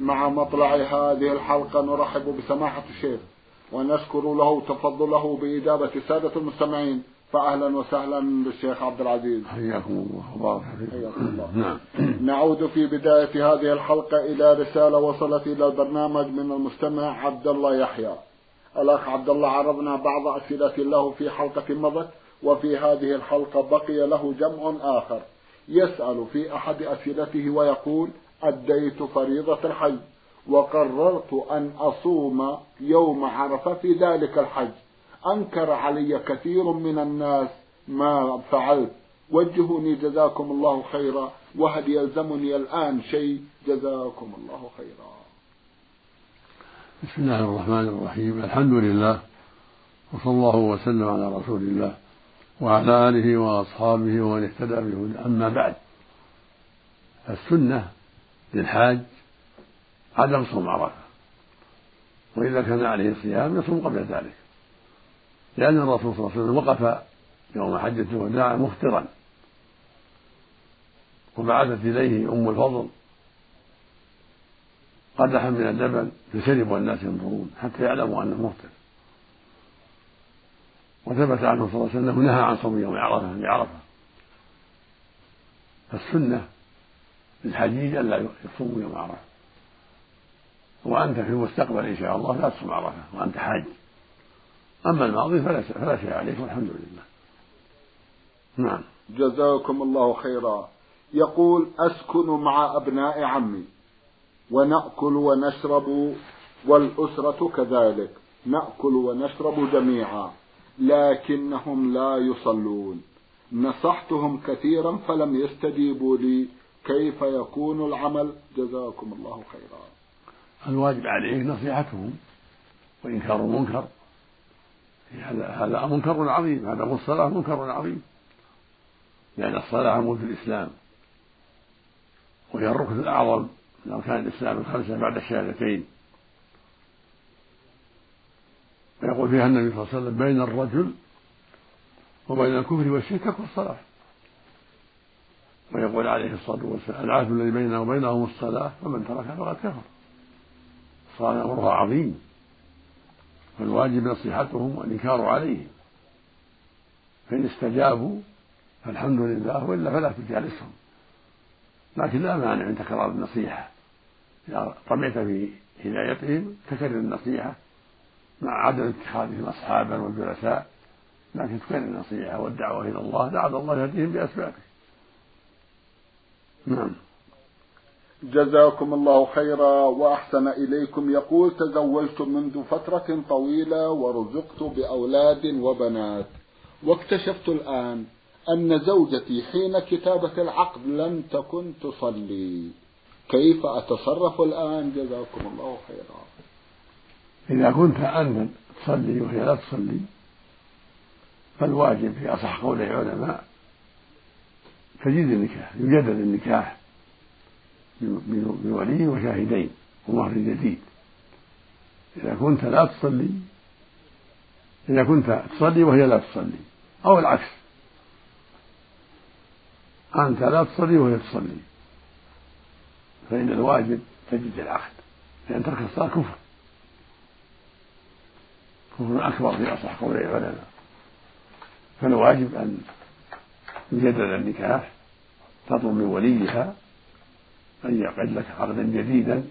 مع مطلع هذه الحلقة نرحب بسماحة الشيخ ونشكر له تفضله بإجابة السادة المستمعين فأهلا وسهلا بالشيخ عبد العزيز. حياكم الله وبارك حياكم الله. نعم. نعود في بداية هذه الحلقة إلى رسالة وصلت إلى البرنامج من المستمع عبد الله يحيى. الأخ عبد الله عرضنا بعض أسئلة له في حلقة مضت وفي هذه الحلقة بقي له جمع آخر. يسأل في أحد أسئلته ويقول أديت فريضة الحج وقررت أن أصوم يوم عرفة في ذلك الحج. أنكر علي كثير من الناس ما فعلت. وجهوني جزاكم الله خيرا. وهل يلزمني الآن شيء؟ جزاكم الله خيرا. بسم الله الرحمن الرحيم. الحمد لله. وصلى الله وسلم على رسول الله وعلى آله وأصحابه ومن اهتدى بهدى أما بعد السنة للحاج عدم صوم عرفة. وإذا كان عليه صيام يصوم قبل ذلك. لأن الرسول صلى الله عليه وسلم وقف يوم حجة الوداع مفطرا. وبعثت إليه أم الفضل. قدحا من اللبن فشرب والناس ينظرون حتى يعلموا أنه مفطر. وثبت عنه صلى الله عليه وسلم نهى عن صوم يوم عرفة بعرفة فالسنة للحجيج ألا يصوموا يوم عرفة وأنت في المستقبل إن شاء الله لا تصوم عرفة وأنت حاج. أما الماضي فلا فلا شيء عليك والحمد لله. نعم. جزاكم الله خيرا. يقول أسكن مع أبناء عمي ونأكل ونشرب والأسرة كذلك. نأكل ونشرب جميعا لكنهم لا يصلون. نصحتهم كثيرا فلم يستجيبوا لي. كيف يكون العمل؟ جزاكم الله خيرا. الواجب عليه نصيحتهم وإنكار المنكر. هذا هذا منكر عظيم. هذا الصلاة منكر عظيم. لأن الصلاة عمود الإسلام. وهي الركن الأعظم. من أركان الإسلام الخمسة بعد الشهادتين. ويقول فيها النبي صلى الله عليه وسلم بين الرجل وبين الكفر والشرك ترك الصلاة. ويقول عليه الصلاة والسلام العهد الذي بيننا وبينهم الصلاة فمن تركها فقد كفر. الصلاة أمرها عظيم فالواجب نصيحتهم والإنكار عليهم. فإن استجابوا فالحمد لله وإلا فلا تجالسهم لكن لا مانع من تكرار النصيحة. إذا طمعت في هدايتهم تكرر النصيحة مع عدم اتخاذهم أصحابا وجلساء. لكن تكرر النصيحة والدعوة إلى الله لعل الله يهديهم بأسبابه. نعم. جزاكم الله خيرا وأحسن إليكم. يقول تزوجت منذ فترة طويلة ورزقت بأولاد وبنات. واكتشفت الآن أن زوجتي حين كتابة العقد لم تكن تصلي. كيف أتصرف الآن؟ جزاكم الله خيرا. إذا كنت أنت تصلي وهي لا تصلي فالواجب في أصح قول العلماء تجديد النكاح يجدد النكاح بولي وشاهدين ومهر جديد. إذا كنت لا تصلي إذا كنت تصلي وهي لا تصلي أو العكس. أنت لا تصلي وهي تصلي. فإن الواجب تجديد العقد لأن ترك الصلاة كفر. كفر أكبر في أصح قول العلماء. فالواجب أن يجدد النكاح تطلب من وليها أن يعقد لك عقدا جديدا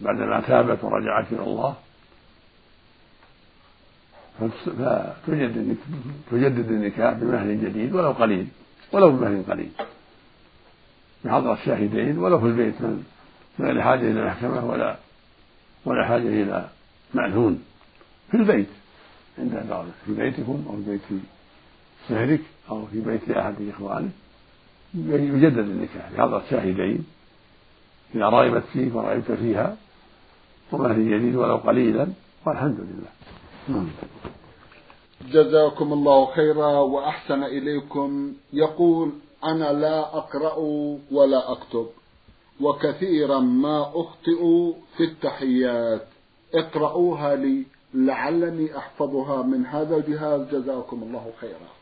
بعدما تابت ورجعت إلى الله. فتجدد تجدد النكاح بمهر جديد ولو قليل ولو بمهر قليل. بحضرة الشاهدين ولو في البيت من غير حاجة إلى محكمة ولا ولا حاجة إلى مأذون. في البيت عند بعض في بيتكم أو في بيت سهرك أو في بيت أحد إخوانك. يجدد النكاح. بحضرة شاهدين إذا رغبت فيك ورغبت فيها ومهر جديد ولو قليلا والحمد لله. نعم. جزاكم الله خيرا وأحسن إليكم. يقول أنا لا أقرأ ولا أكتب وكثيرا ما أخطئ في التحيات. اقرأوها لي لعلني أحفظها من هذا الجهاز. جزاكم الله خيرا.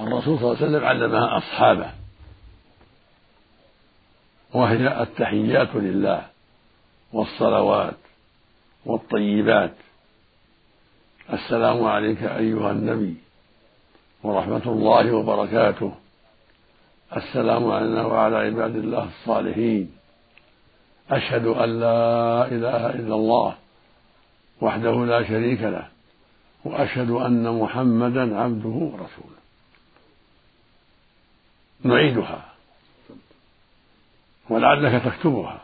الرسول صلى الله عليه وسلم علمها أصحابه. وهي التحيات لله والصلوات والطيبات. السلام عليك أيها النبي ورحمة الله وبركاته. السلام علينا وعلى عباد الله الصالحين. أشهد أن لا إله إلا الله وحده لا شريك له وأشهد أن محمدا عبده ورسوله. نعيدها. ولعلك تكتبها.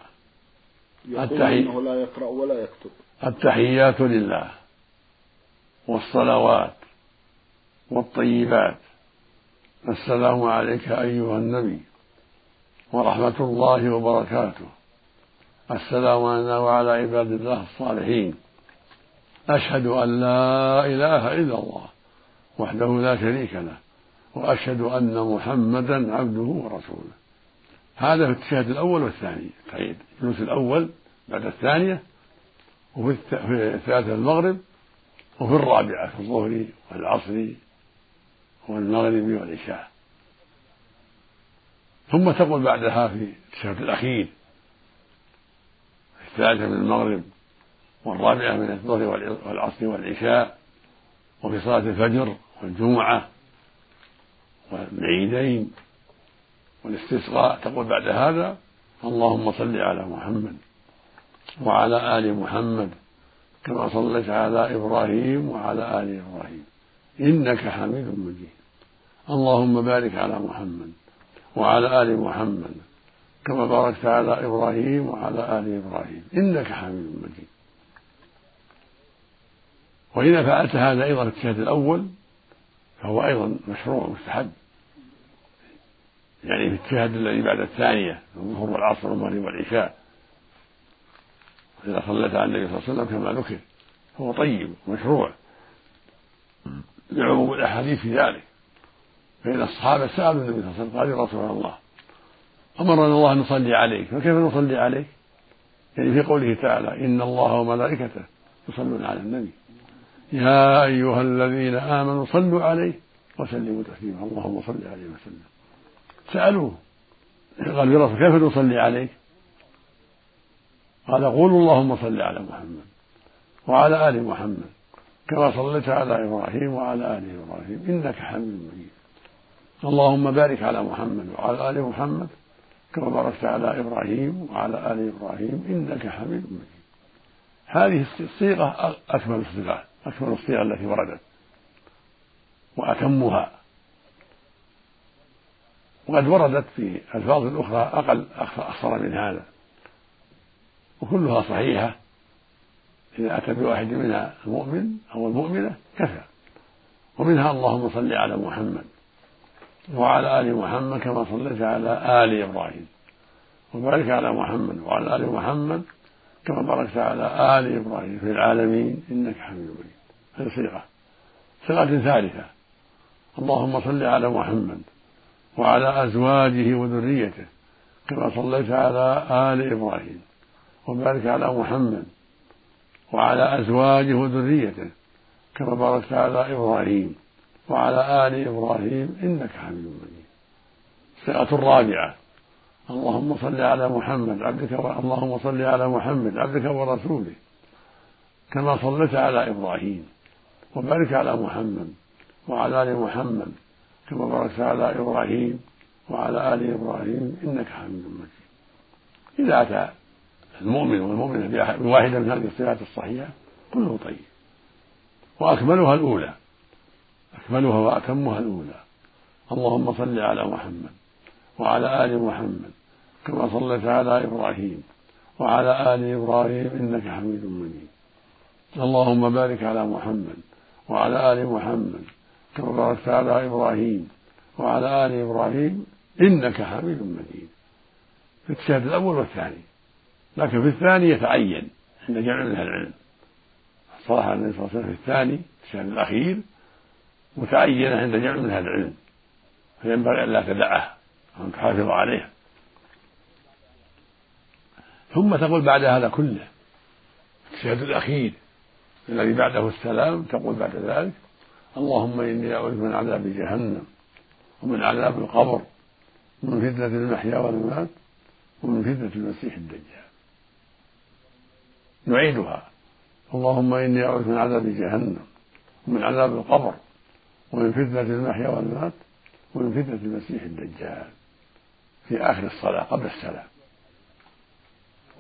التحي... لا يقرأ ولا يكتب. التحيات لله والصلوات والطيبات. السلام عليك أيها النبي ورحمة الله وبركاته. السلام علينا وعلى عباد الله الصالحين. أشهد أن لا إله إلا الله وحده لا شريك له. وأشهد أن محمدا عبده ورسوله. هذا في التشهد الأول والثاني تعيد الجلوس الأول بعد الثانية وفي الثالثة المغرب وفي الرابعة في الظهر والعصر والمغرب والعشاء. ثم تقول بعدها في التشهد الأخير الثالثة من المغرب والرابعة من الظهر والعصر والعشاء وفي صلاة الفجر والجمعة والعيدين والاستسقاء تقول بعد هذا اللهم صل على محمد وعلى آل محمد كما صليت على إبراهيم وعلى آل إبراهيم. إنك حميد مجيد. اللهم بارك على محمد وعلى آل محمد كما باركت على إبراهيم وعلى آل إبراهيم. إنك حميد مجيد. وإذا فعلت هذا أيضا في الشهد الأول فهو أيضا مشروع مستحب. يعني في الشهد الذي بعد الثانية الظهر والعصر والمغرب والعشاء. إذا صليت على النبي صلى الله عليه وسلم كما ذكر فهو طيب مشروع لعموم الأحاديث في ذلك. فإن الصحابة سألوا النبي صلى الله عليه وسلم قالوا يا رسول الله أمرنا الله أن نصلي عليك. فكيف نصلي عليك؟ يعني في قوله تعالى إن الله وملائكته يصلون على النبي. يا أيها الذين آمنوا صلوا عليه وسلموا تسليما. اللهم صل عليه وسلم. سألوه. قالوا يا رسول كيف نصلي عليك؟ قال قولوا اللهم صل على محمد وعلى آل محمد كما صليت على إبراهيم وعلى آل إبراهيم إنك حميد مجيد. اللهم بارك على محمد وعلى آل محمد كما باركت على إبراهيم وعلى آل إبراهيم إنك حميد مجيد. هذه الصيغة أكمل الصيغات أكمل الصيغ التي وردت. وأتمها. وقد وردت في ألفاظ أخرى أقل أخصر من هذا. وكلها صحيحة. إذا أتى بواحد منها المؤمن أو المؤمنة كفى. ومنها اللهم صل على محمد وعلى آل محمد كما صليت على آل إبراهيم. وبارك على محمد وعلى آل محمد كما باركت على آل إبراهيم في العالمين. إنك حميد مجيد. هذه صيغة. صيغة ثالثة. اللهم صل على محمد وعلى أزواجه وذريته كما صليت على آل إبراهيم وبارك على محمد وعلى أزواجه وذريته كما باركت على إبراهيم وعلى آل إبراهيم إنك حميد مجيد. الصيغة الرابعة اللهم صل على محمد عبدك و... اللهم صل على محمد عبدك ورسوله كما صليت على إبراهيم وبارك على محمد وعلى آل محمد كما باركت على إبراهيم وعلى آل إبراهيم إنك حميد مجيد. إذا أتى المؤمن والمؤمنة بواحدة من هذه الصفات الصحيحة كله طيب. وأكملها الأولى. أكملها وأتمها الأولى. اللهم صل على محمد وعلى آل محمد كما صليت على إبراهيم وعلى آل إبراهيم إنك حميد مجيد. اللهم بارك على محمد وعلى آل محمد كما باركت على إبراهيم وعلى آل إبراهيم إنك حميد مجيد. في التشهد الأول والثاني. لكن في الثاني يتعين عند جمع من أهل العلم. صلح النبي صلى الله عليه وسلم في الثاني الشهر الأخير متعينة عند جمع من أهل العلم. فينبغي أن لا تدعه وأن تحافظ عليه. ثم تقول بعد هذا كله التشهد الأخير الذي بعده السلام تقول بعد ذلك اللهم إني أعوذ من عذاب جهنم ومن عذاب القبر ومن فتنة المحيا والممات ومن فتنة المسيح الدجال. نعيدها. اللهم إني أعوذ من عذاب جهنم ومن عذاب القبر ومن فتنة المحيا والممات ومن فتنة المسيح الدجال. في آخر الصلاة قبل السلام.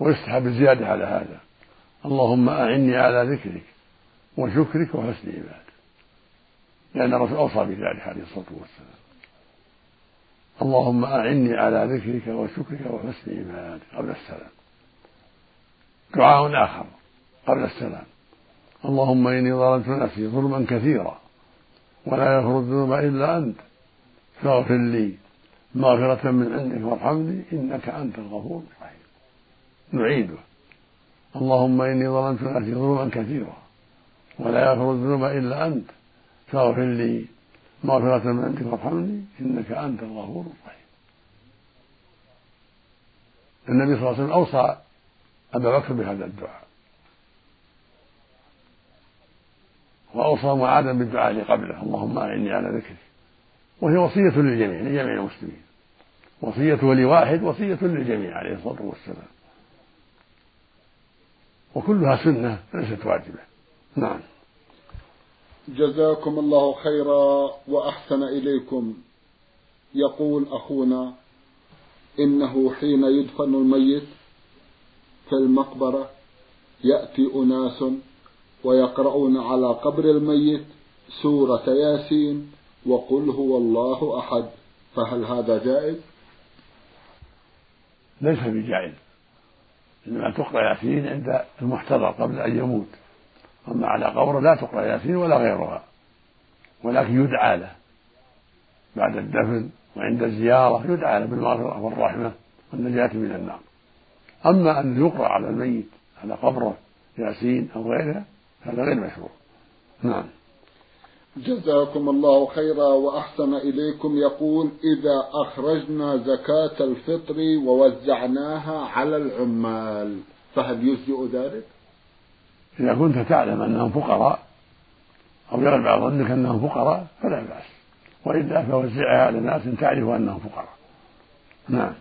ويستحب الزيادة على هذا. اللهم أعني على ذكرك وشكرك وحسن عبادك لأن الرسول أوصى بذلك عليه الصلاة والسلام. اللهم أعني على ذكرك وشكرك وحسن عبادك قبل السلام. دعاء آخر قبل السلام. اللهم إني ظلمت نفسي ظلما كثيرا ولا يغفر الذنوب إلا أنت. فاغفر لي مغفرة من عندك وارحمني إنك أنت الغفور الرحيم. نعيده. اللهم إني ظلمت نفسي ظلما كثيرا ولا يغفر الذنوب إلا أنت. فاغفر لي مغفرة من عندك وارحمني إنك أنت الغفور الرحيم. النبي صلى الله عليه وسلم أوصى أبا بكر بهذا الدعاء. وأوصى معاذا بالدعاء اللي قبله. اللهم أعني على ذكرك. وهي وصية للجميع لجميع المسلمين. وصيته لواحد وصية للجميع عليه الصلاة والسلام. وكلها سنة ليست واجبة. نعم. جزاكم الله خيرا وأحسن إليكم. يقول أخونا إنه حين يدفن الميت في المقبرة يأتي أناس ويقرؤون على قبر الميت سورة ياسين وقل هو الله أحد. فهل هذا جائز؟ ليس بجائز إنما تقرأ ياسين عند المحتضر قبل أن يموت. أما على قبر لا تقرأ ياسين ولا غيرها ولكن يدعى له. بعد الدفن وعند الزيارة يدعى له بالمغفرة والرحمة والنجاة من النار. أما أن يقرأ على الميت على قبره ياسين أو غيرها هذا غير مشروع. نعم. جزاكم الله خيرا وأحسن إليكم. يقول إذا أخرجنا زكاة الفطر ووزعناها على العمال فهل يجزئ ذلك؟ إذا كنت تعلم أنهم فقراء أو يغلب على ظنك أنهم فقراء فلا بأس. وإلا فوزعها على ناس تعرف أنهم فقراء. نعم.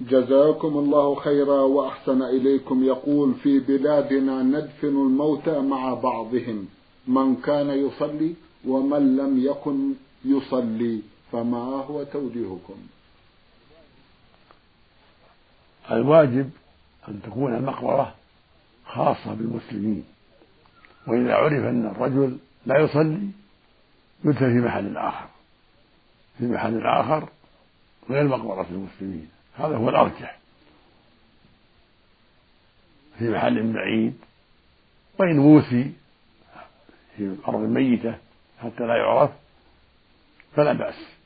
جزاكم الله خيرا وأحسن إليكم. يقول في بلادنا ندفن الموتى مع بعضهم. من كان يصلي ومن لم يكن يصلي فما هو توجيهكم؟ الواجب أن تكون المقبرة خاصة بالمسلمين. وإذا عرف أن الرجل لا يصلي يدفن في محل آخر. في محل آخر غير مقبرة المسلمين. هذا هو الأرجح. في محل بعيد وإن ووسي في أرض ميتة حتى لا يعرف فلا بأس.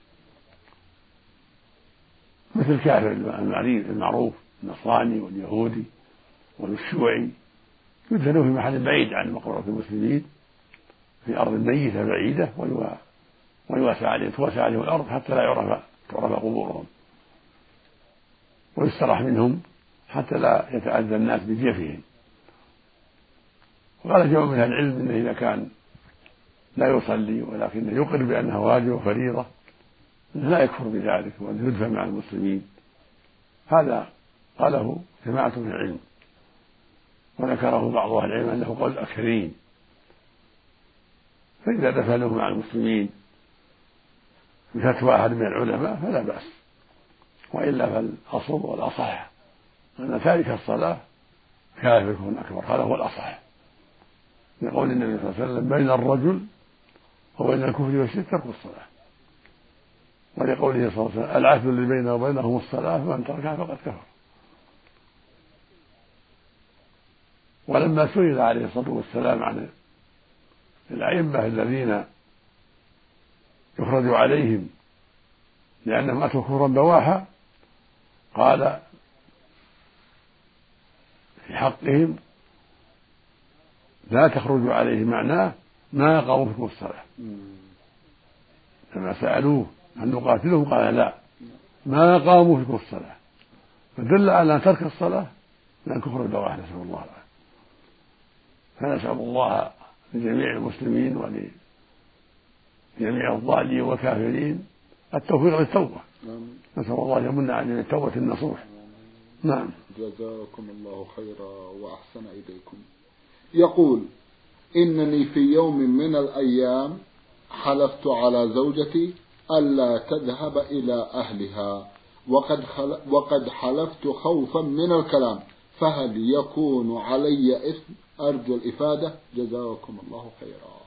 مثل الكافر المعروف النصراني واليهودي والشيوعي. يدفنوا في محل بعيد عن مقبرة المسلمين في أرض ميتة بعيدة ويواسى عليهم توسع عليهم الأرض حتى لا يعرف تعرف قبورهم. ويستراح منهم حتى لا يتأذى الناس بجيفهم. وقال جمع من أهل العلم أنه إذا كان لا يصلي ولكنه يقر بأنه واجب وفريضة لا يكفر بذلك وأنه يدفن مع المسلمين. هذا قاله جماعة من العلم. وذكره بعض أهل العلم أنه قول الأكثرين. فإذا دفنوه مع المسلمين بفتوى أحد من العلماء فلا بأس. وإلا فالأصل والأصح أن تارك الصلاة كافر أكبر هذا هو الأصح لقول النبي صلى الله عليه وسلم بين الرجل وبين الكفر والشرك ترك الصلاة. ولقوله صلى الله عليه وسلم العهد الذي بينه وبينهم الصلاة فمن تركها فقد كفر. ولما سئل عليه الصلاة والسلام عن الأئمة الذين يخرج عليهم لأنهم أتوا كفرا بواحا قال في حقهم لا تخرج عليه معناه ما قاموا فيكم الصلاة. لما سألوه هل نقاتلهم؟ قال لا. ما قاموا فيكم الصلاة. فدل على ترك الصلاة من كفر البواح نسأل الله العافية. فنسأل الله لجميع المسلمين ولجميع الضالين والكافرين التوفيق للتوبة نسأل الله يمن علينا التوبة النصوح. نعم. جزاكم الله خيرا وأحسن إليكم. يقول إنني في يوم من الأيام حلفت على زوجتي ألا تذهب إلى أهلها وقد. وقد حلفت خوفا من الكلام. فهل يكون علي إثم؟ أرجو الإفادة. جزاكم الله خيرا.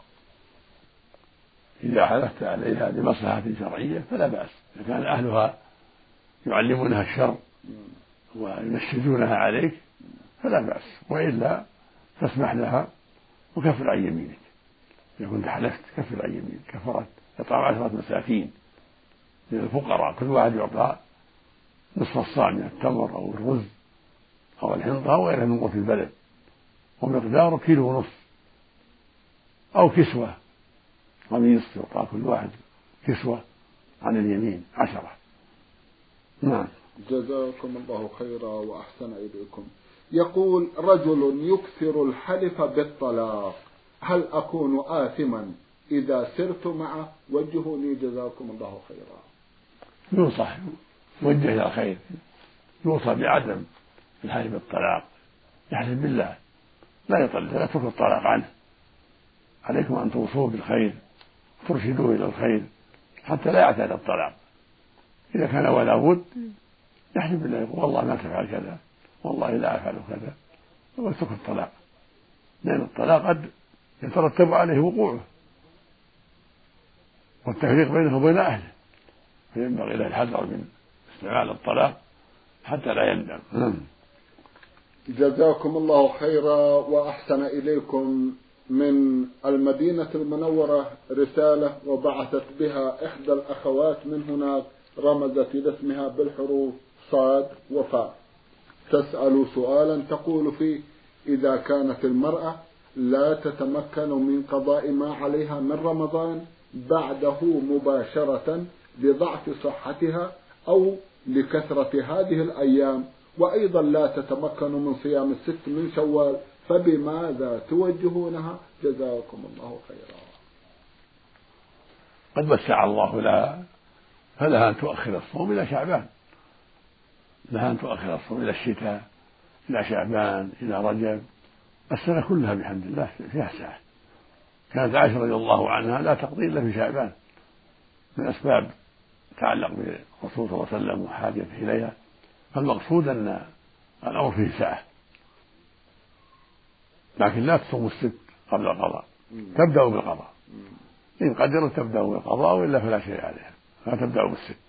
إذا حلفت عليها لمصلحة شرعية فلا بأس. إذا كان أهلها يعلمونها الشر وينشدونها عليك فلا بأس. وإلا فاسمح لها وكفر عن يمينك. إذا كنت حلفت كفر عن يمينك. كفرت. إطعام عشرة مساكين من الفقراء. كل واحد يعطى نصف الصاع من التمر أو الرز. أو الحنطة أو غيرها من قوت البلد. ومقداره كيلو ونصف أو كسوة. قميص يعطى كل واحد كسوة عن اليمين عشرة. نعم. جزاكم الله خيرا وأحسن إليكم. يقول رجل يكثر الحلف بالطلاق. هل أكون آثما؟ إذا سرت معه وجهوني جزاكم الله خيرا. ينصح وجه إلى الخير. يوصى بعدم. الحلف بالطلاق يحلف بالله. لا يطلق يترك الطلاق عنه. عليكم أن توصوه بالخير ترشدوه إلى الخير حتى لا يعتاد الطلاق. إذا كان ولا بد يحلف بالله يقول والله ما تفعل كذا والله لا أفعل كذا. ويترك الطلاق. لأن الطلاق قد يترتب عليه وقوعه. والتفريق بينه وبين أهله. فينبغي له الحذر من استعمال الطلاق حتى لا يندم. جزاكم الله خيرا وأحسن إليكم من المدينة المنورة رسالة وبعثت بها إحدى الأخوات من هناك رمزت إلى اسمها بالحروف صاد وفاء تسأل سؤالا تقول فيه إذا كانت المرأة لا تتمكن من قضاء ما عليها من رمضان بعده مباشرة لضعف صحتها أو لكثرة هذه الأيام وأيضا لا تتمكن من صيام الست من شوال فبماذا توجهونها؟ جزاكم الله خيرا. قد وسع الله لها فلها أن تؤخر الصوم إلى شعبان. لها أن تؤخر الصوم إلى الشتاء إلى شعبان إلى رجب. السنة كلها بحمد الله فيها سعة. كانت عائشة رضي الله عنها لا تقضي إلا في شعبان. من أسباب تعلق بالرسول صلى الله عليه وسلم وحاجته إليها. فالمقصود أن الأمر فيه سعة لكن لا تصوم الست قبل القضاء. تبدأ بالقضاء. إن قدرت تبدأ بالقضاء وإلا فلا شيء عليها. لا تبدأ بالست.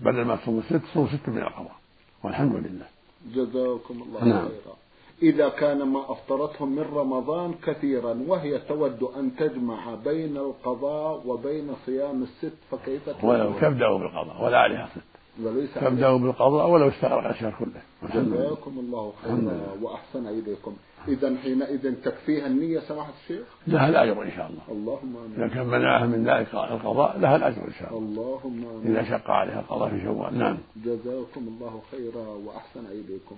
بدل ما تصوم الست تصوم ست من القضاء. والحمد لله. جزاكم الله نعم. خيرا. إذا كان ما أفطرته من رمضان كثيرا وهي تود أن تجمع بين القضاء وبين صيام الست فكيف ولو تبدأ بالقضاء. ولا عليها ست تبدأ بالقضاء ولو استغرق الشهر كله. جزاكم الله خيرا وأحسن إليكم. إذا حينئذ تكفيها النية سماحة الشيخ؟ لها الأجر إن شاء الله. اللهم آمين. إذا كان منعها من ذلك القضاء لها الأجر إن شاء الله. اللهم آمين. إذا شق عليها القضاء في شوال. نعم. جزاكم الله خيرا وأحسن إليكم.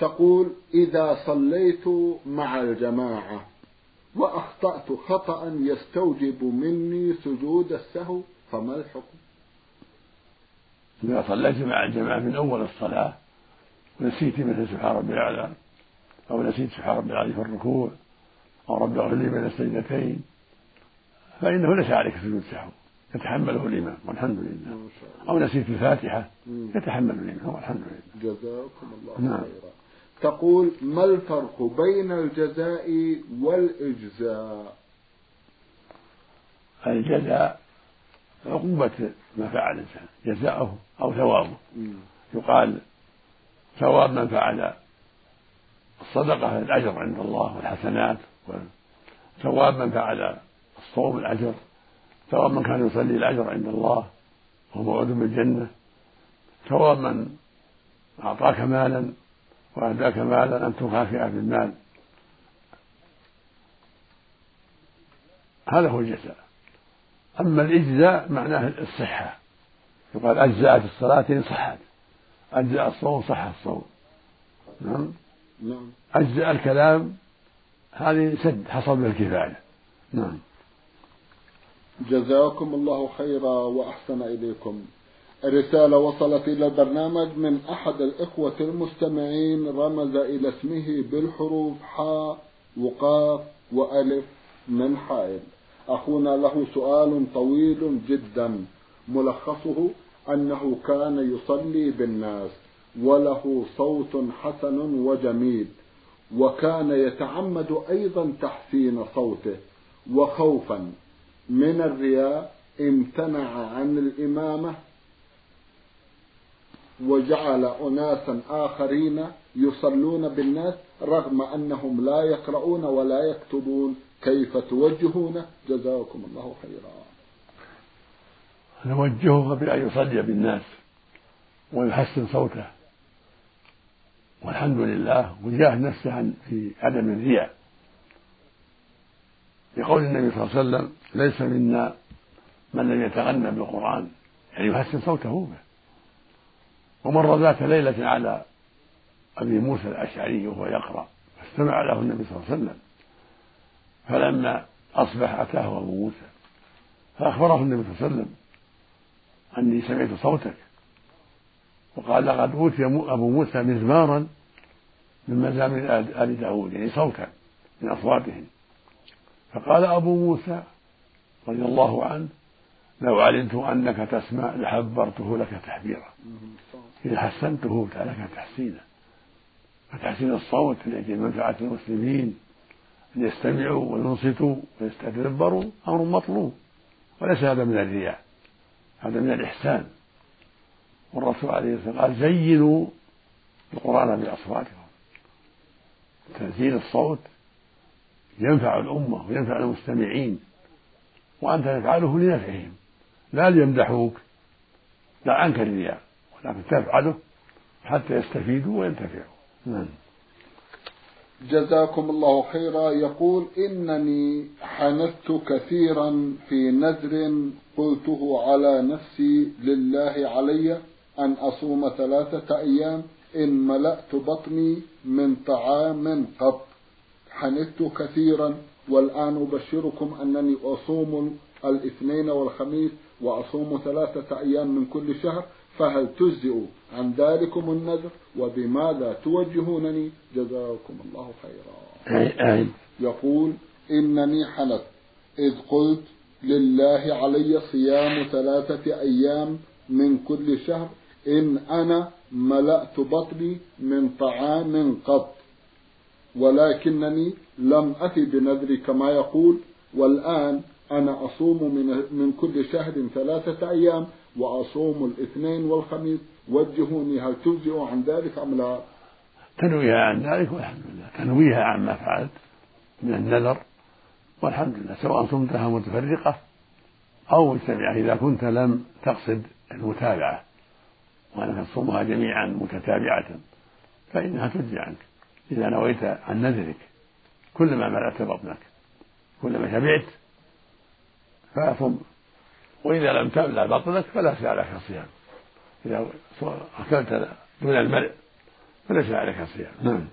تقول إذا صليت مع الجماعة وأخطأت خطأ يستوجب مني سجود السهو فما الحكم؟ إذا صليت مع الجماعة من أول الصلاة ونسيت مثل سبحان ربي الأعلى أو نسيت سبحان ربي العظيم في الركوع أو رب أغفر لي بين السجدتين فإنه ليس عليك سجود سهو يتحمله الإمام والحمد لله. أو نسيت الفاتحة يتحمل الإمام والحمد لله. جزاكم الله نعم. خيرا. تقول ما الفرق بين الجزاء والإجزاء؟ الجزاء عقوبة ما فعل الإنسان جزاؤه أو ثوابه. يقال ثواب من فعل الصدقة الأجر عند الله والحسنات ثواب من فعل الصوم الأجر ثواب من كان يصلي الأجر عند الله وهو موعود بالجنة ثواب من أعطاك مالا وأهداك مالا أن تكافئه بالمال هذا هو الجزاء. أما الإجزاء معناه الصحة. يقال أجزأت الصلاة إن صحت أجزأ الصوم صح الصوم. نعم؟ نعم. أجزأ الكلام هذه سد حصل بالكفاية نعم. جزاكم الله خيرا وأحسن إليكم. رسالة وصلت إلى البرنامج من أحد الإخوة المستمعين رمز إلى اسمه بالحروف حاء وقاف وألف من حائل. أخونا له سؤال طويل جدا ملخصه أنه كان يصلي بالناس وله صوت حسن وجميل وكان يتعمد أيضا تحسين صوته وخوفا من الرياء امتنع عن الإمامة وجعل أناسا آخرين يصلون بالناس رغم أنهم لا يقرؤون ولا يكتبون. كيف توجهونه جزاكم الله خيرا. نوجهه بأن يصلي بالناس ويحسن صوته. والحمد لله وجاهد نفسه عن في عدم الرياء. لقول النبي صلى الله عليه وسلم ليس منا من لم يتغنى بالقرآن. يعني يحسن صوته به ومر ذات ليلة على أبي موسى الأشعري وهو يقرأ فاستمع له النبي صلى الله عليه وسلم. فلما أصبح أتاه أبو موسى فأخبره النبي صلى الله عليه وسلم أني سمعت صوتك. وقال لقد أوتي أبو موسى مزمارا من مزامير آل داود يعني صوتا من أصواتهم. فقال أبو موسى رضي الله عنه لو علمت أنك تسمع لحبرته لك تحبيرا إذا حسنته لك تحسينا. فتحسين الصوت لأجل منفعة المسلمين. يستمعوا وينصتوا ويستدبروا أمر مطلوب وليس هذا من الرياء هذا من الإحسان. والرسول عليه الصلاة والسلام قال زينوا القرآن بأصواتكم. تزيين الصوت ينفع الأمة وينفع المستمعين وأنت تفعله لنفعهم لا ليمدحوك لا عنك الرياء ولكن تفعله حتى يستفيدوا وينتفعوا. نعم. جزاكم الله خيرا. يقول إنني حنثت كثيرا في نذر قلته على نفسي لله علي أن أصوم ثلاثة أيام إن ملأت بطني من طعام قط. حنثت كثيرا والآن أبشركم أنني أصوم الاثنين والخميس وأصوم ثلاثة أيام من كل شهر فهل تجزئ عن ذلكم النذر؟ وبماذا توجهونني؟ جزاكم الله خيرا. يقول إنني حنث إذ قلت لله علي صيام ثلاثة أيام من كل شهر إن أنا ملأت بطني من طعام قط ولكنني لم أتي بنذري كما يقول والآن أنا أصوم من, من كل شهر ثلاثة أيام وأصوم الاثنين والخميس وجهوني هل تجزئ عن ذلك أم لا؟ تنويها عن ذلك والحمد لله. تنويها عما فعلت من النذر والحمد لله. سواء صمتها متفرقة أو مجتمعة. إذا كنت لم تقصد المتابعة وأنك تصومها جميعا متتابعة فإنها تجزي عنك. إذا نويت عن نذرك كلما ملأت بطنك كلما شبعت فصم. وإذا لم تملأ بطنك فليس عليك الصيام إذا أكلت دون الملء فليس عليك الصيام نعم.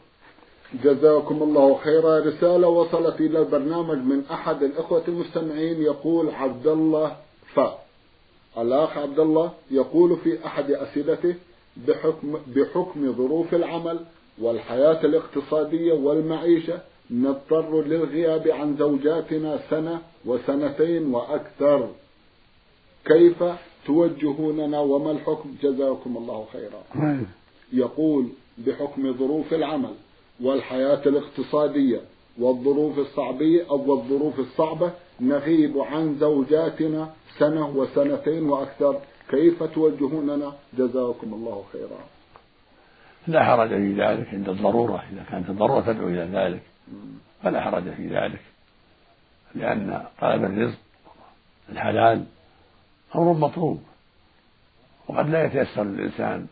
جزاكم الله خيرا. رسالة وصلت إلى البرنامج من أحد الإخوة المستمعين يقول عبد الله ف. الأخ عبد الله يقول في أحد أسئلته بحكم بحكم ظروف العمل والحياة الاقتصادية والمعيشة نضطر للغياب عن زوجاتنا سنة وسنتين وأكثر. كيف توجهوننا وما الحكم؟ جزاكم الله خيرا. يقول بحكم ظروف العمل والحياة الاقتصادية والظروف الصعبية أو الظروف الصعبة نغيب عن زوجاتنا سنة وسنتين وأكثر. كيف توجهوننا؟ جزاكم الله خيرا. لا حرج في ذلك عند الضرورة. إذا كانت الضرورة تدعو إلى ذلك فلا حرج في ذلك لأن طلب الرزق الحلال أمر مطلوب. وقد لا يتيسر للإنسان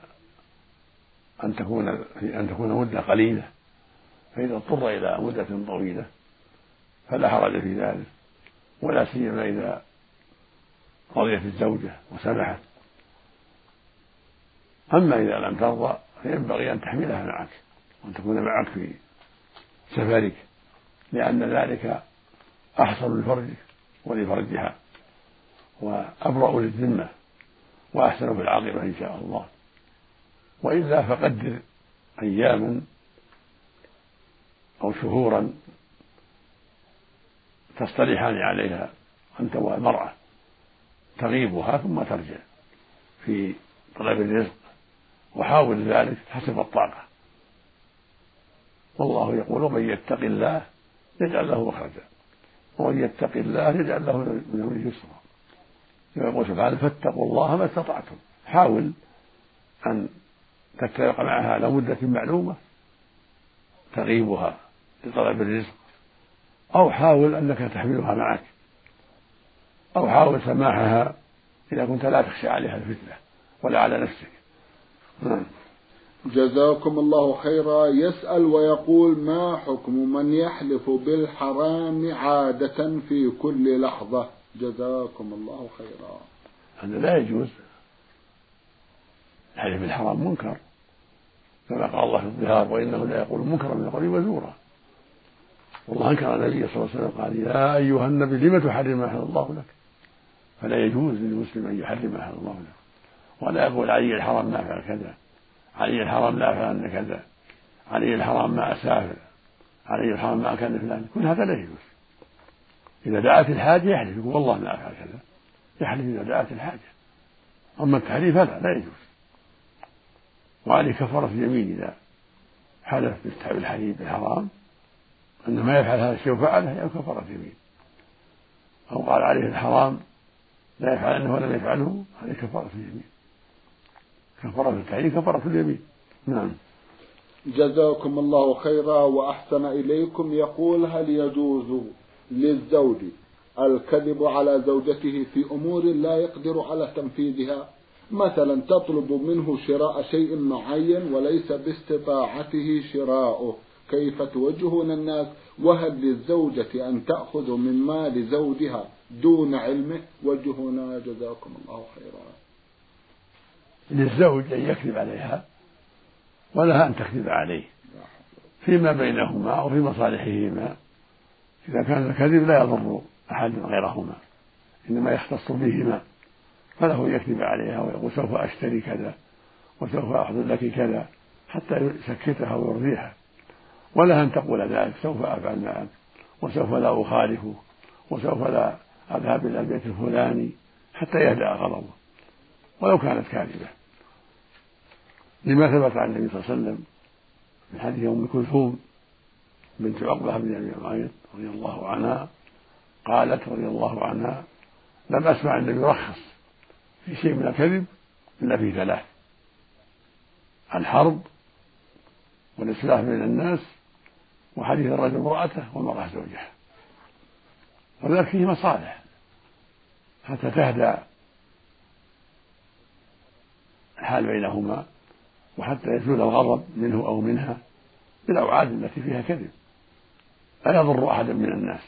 أن تكون أن تكون مدة قليلة. فإذا اضطر إلى مدة طويلة فلا حرج في ذلك. ولا سيما إذا رضيت الزوجة وسمحت. أما إذا لم ترضى فينبغي أن تحملها معك وأن تكون معك في سفرك لأن ذلك أحصن لفرجك ولفرجها. وأبرأ للذمة وأحسن في العاقبة إن شاء الله. وإلا فقدر أياما أو شهورا تصطلحان عليها أنت والمرأة تغيبها ثم ترجع في طلب الرزق وحاول ذلك حسب الطاقة. والله يقول ومن يتق الله يجعل له مخرجا ومن يتق الله يجعل له من امره يسرا يقول سبحانه فاتقوا الله ما استطعتم. حاول أن تتفق معها على مدة معلومة تغيبها لطلب الرزق. أو حاول أنك تحملها معك. أو حاول سماحها إذا كنت لا تخشى عليها الفتنة ولا على نفسك. نعم. جزاكم الله خيرا. يسأل ويقول ما حكم من يحلف بالحرام عادة في كل لحظة؟ جزاكم الله خيرا. هذا لا يجوز. الحلف بالحرام منكر. كما قال الله في الظهار وإنه لا يقول منكرا من القول وزورا. والله أنكر النبي صلى الله عليه وسلم قال يا أيها النبي لم تحرم ما أحل الله لك؟ فلا يجوز للمسلم أن يحرم ما أحل الله له ولا يقول علي الحرام ما أفعل كذا. علي الحرام لا أفعل كذا. علي الحرام ما أسافر. علي الحرام ما أكل فلان. كل هذا لا يجوز. إذا دعت الحاجة يحلف يقول والله ما أفعل كذا. يحلف إذا دعت الحاجة. أما التحليف هذا لا يجوز. وعليه كفارة اليمين إذا حلف بالحليب بالحرام أن ما يفعل هذا الشيء وفعله أو كفارة يمين أو قال عليه الحرام لا يفعل أنه ولم يفعله هذه كفارة اليمين. كفارة التحريم كفارة اليمين. نعم. جزاكم الله خيرا وأحسن إليكم. يقول هل يجوز للزوج. الكذب على زوجته في أمور لا يقدر على تنفيذها. مثلا تطلب منه شراء شيء معين وليس باستطاعته شراؤه. كيف توجهون الناس؟ وهل للزوجة أن تأخذ من مال زوجها دون علمه؟ وجهنا جزاكم الله خيرا. للزوج أن يكذب عليها ولها أن تكذب عليه. فيما بينهما أو في مصالحهما. إذا كان الكذب لا يضر أحد غيرهما إنما يختص بهما فله أن يكذب عليها ويقول سوف أشتري كذا وسوف أحضر لك كذا حتى يسكتها ويرضيها. ولها أن تقول ذلك سوف أفعل معك وسوف لا أخالفه وسوف لا أذهب إلى البيت الفلاني حتى يهدأ غضبه. ولو كانت كاذبة. لما ثبت عن النبي صلى الله عليه وسلم من حديث أم كلثوم بنت عقبة بن أبي معيط رضي الله عنها قالت رضي الله عنها لم أسمع النبي يرخص في شيء من الكذب إلا في ثلاث الحرب والإصلاح بين الناس وحديث الرجل امرأته والمرأة زوجها وذلك فيه مصالح حتى تهدى الحال بينهما وحتى يزول الغضب منه أو منها بالأوعاد التي فيها كذب. لا يضر أحدا من الناس.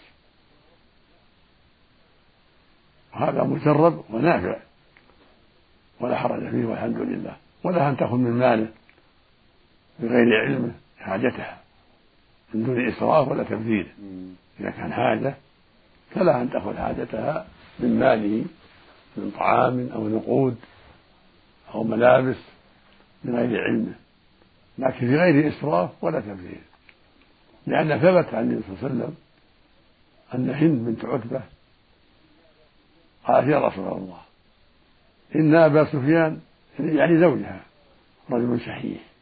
وهذا مجرب ونافع. ولا حرج فيه والحمد لله. ولا أن تأخذ من ماله بغير علمه حاجتها. من دون إسراف ولا تبذير. إذا كان حاجة فلا أن تأخذ حاجتها من ماله من طعام أو نقود أو ملابس من غير علمه لكن في غير إسراف ولا تبذير. لأن ثبت عن النبي صلى الله عليه وسلم أن هند بنت عتبة قالت يا رسول الله إن أبا سفيان يعني زوجها رجل شحيح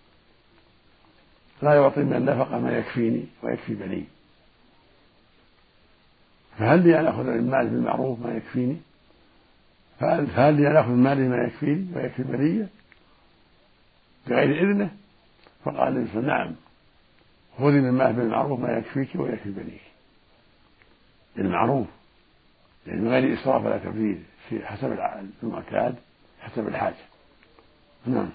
لا يعطي من النفقة ما يكفيني ويكفي بني. فهل لي أن آخذ من ماله بالمعروف ما يكفيني؟ فهل لي أن آخذ من ماله ما يكفيني ويكفي بنية بغير إذنه؟ فقال النبي نعم. خذي من ماله بالمعروف ما يكفيك ويكفي بنيك. بالمعروف يعني من غير إسراف ولا تبذير في حسب المعتاد حسب الحاجة. نعم.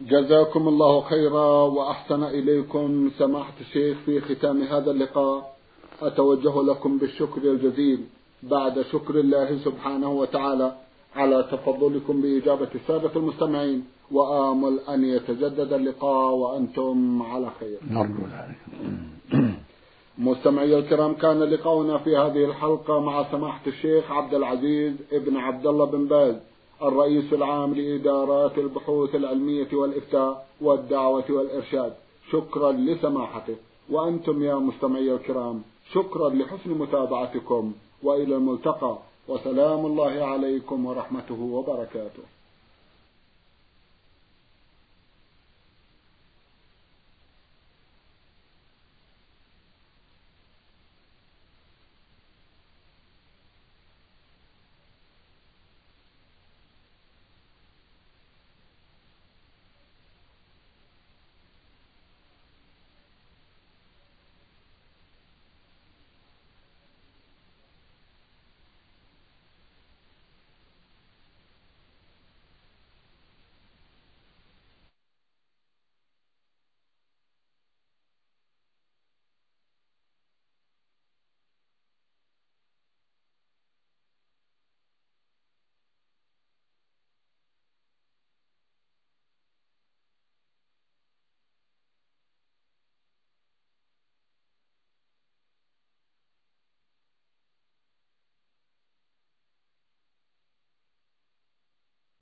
جزاكم الله خيرا وأحسن إليكم. سماحة الشيخ في ختام هذا اللقاء أتوجه لكم بالشكر الجزيل. بعد شكر الله سبحانه وتعالى على تفضلكم بإجابة السادة المستمعين. وآمل أن يتجدد اللقاء وأنتم على خير. نرجو ذلك. مستمعي الكرام كان لقاؤنا في هذه الحلقة مع سماحة الشيخ عبد العزيز ابن عبد الله بن باز الرئيس العام لإدارات البحوث العلمية والإفتاء والدعوة والإرشاد. شكرا لسماحته. وأنتم يا مستمعي الكرام شكرا لحسن متابعتكم. وإلى الملتقى. وسلام الله عليكم ورحمته وبركاته.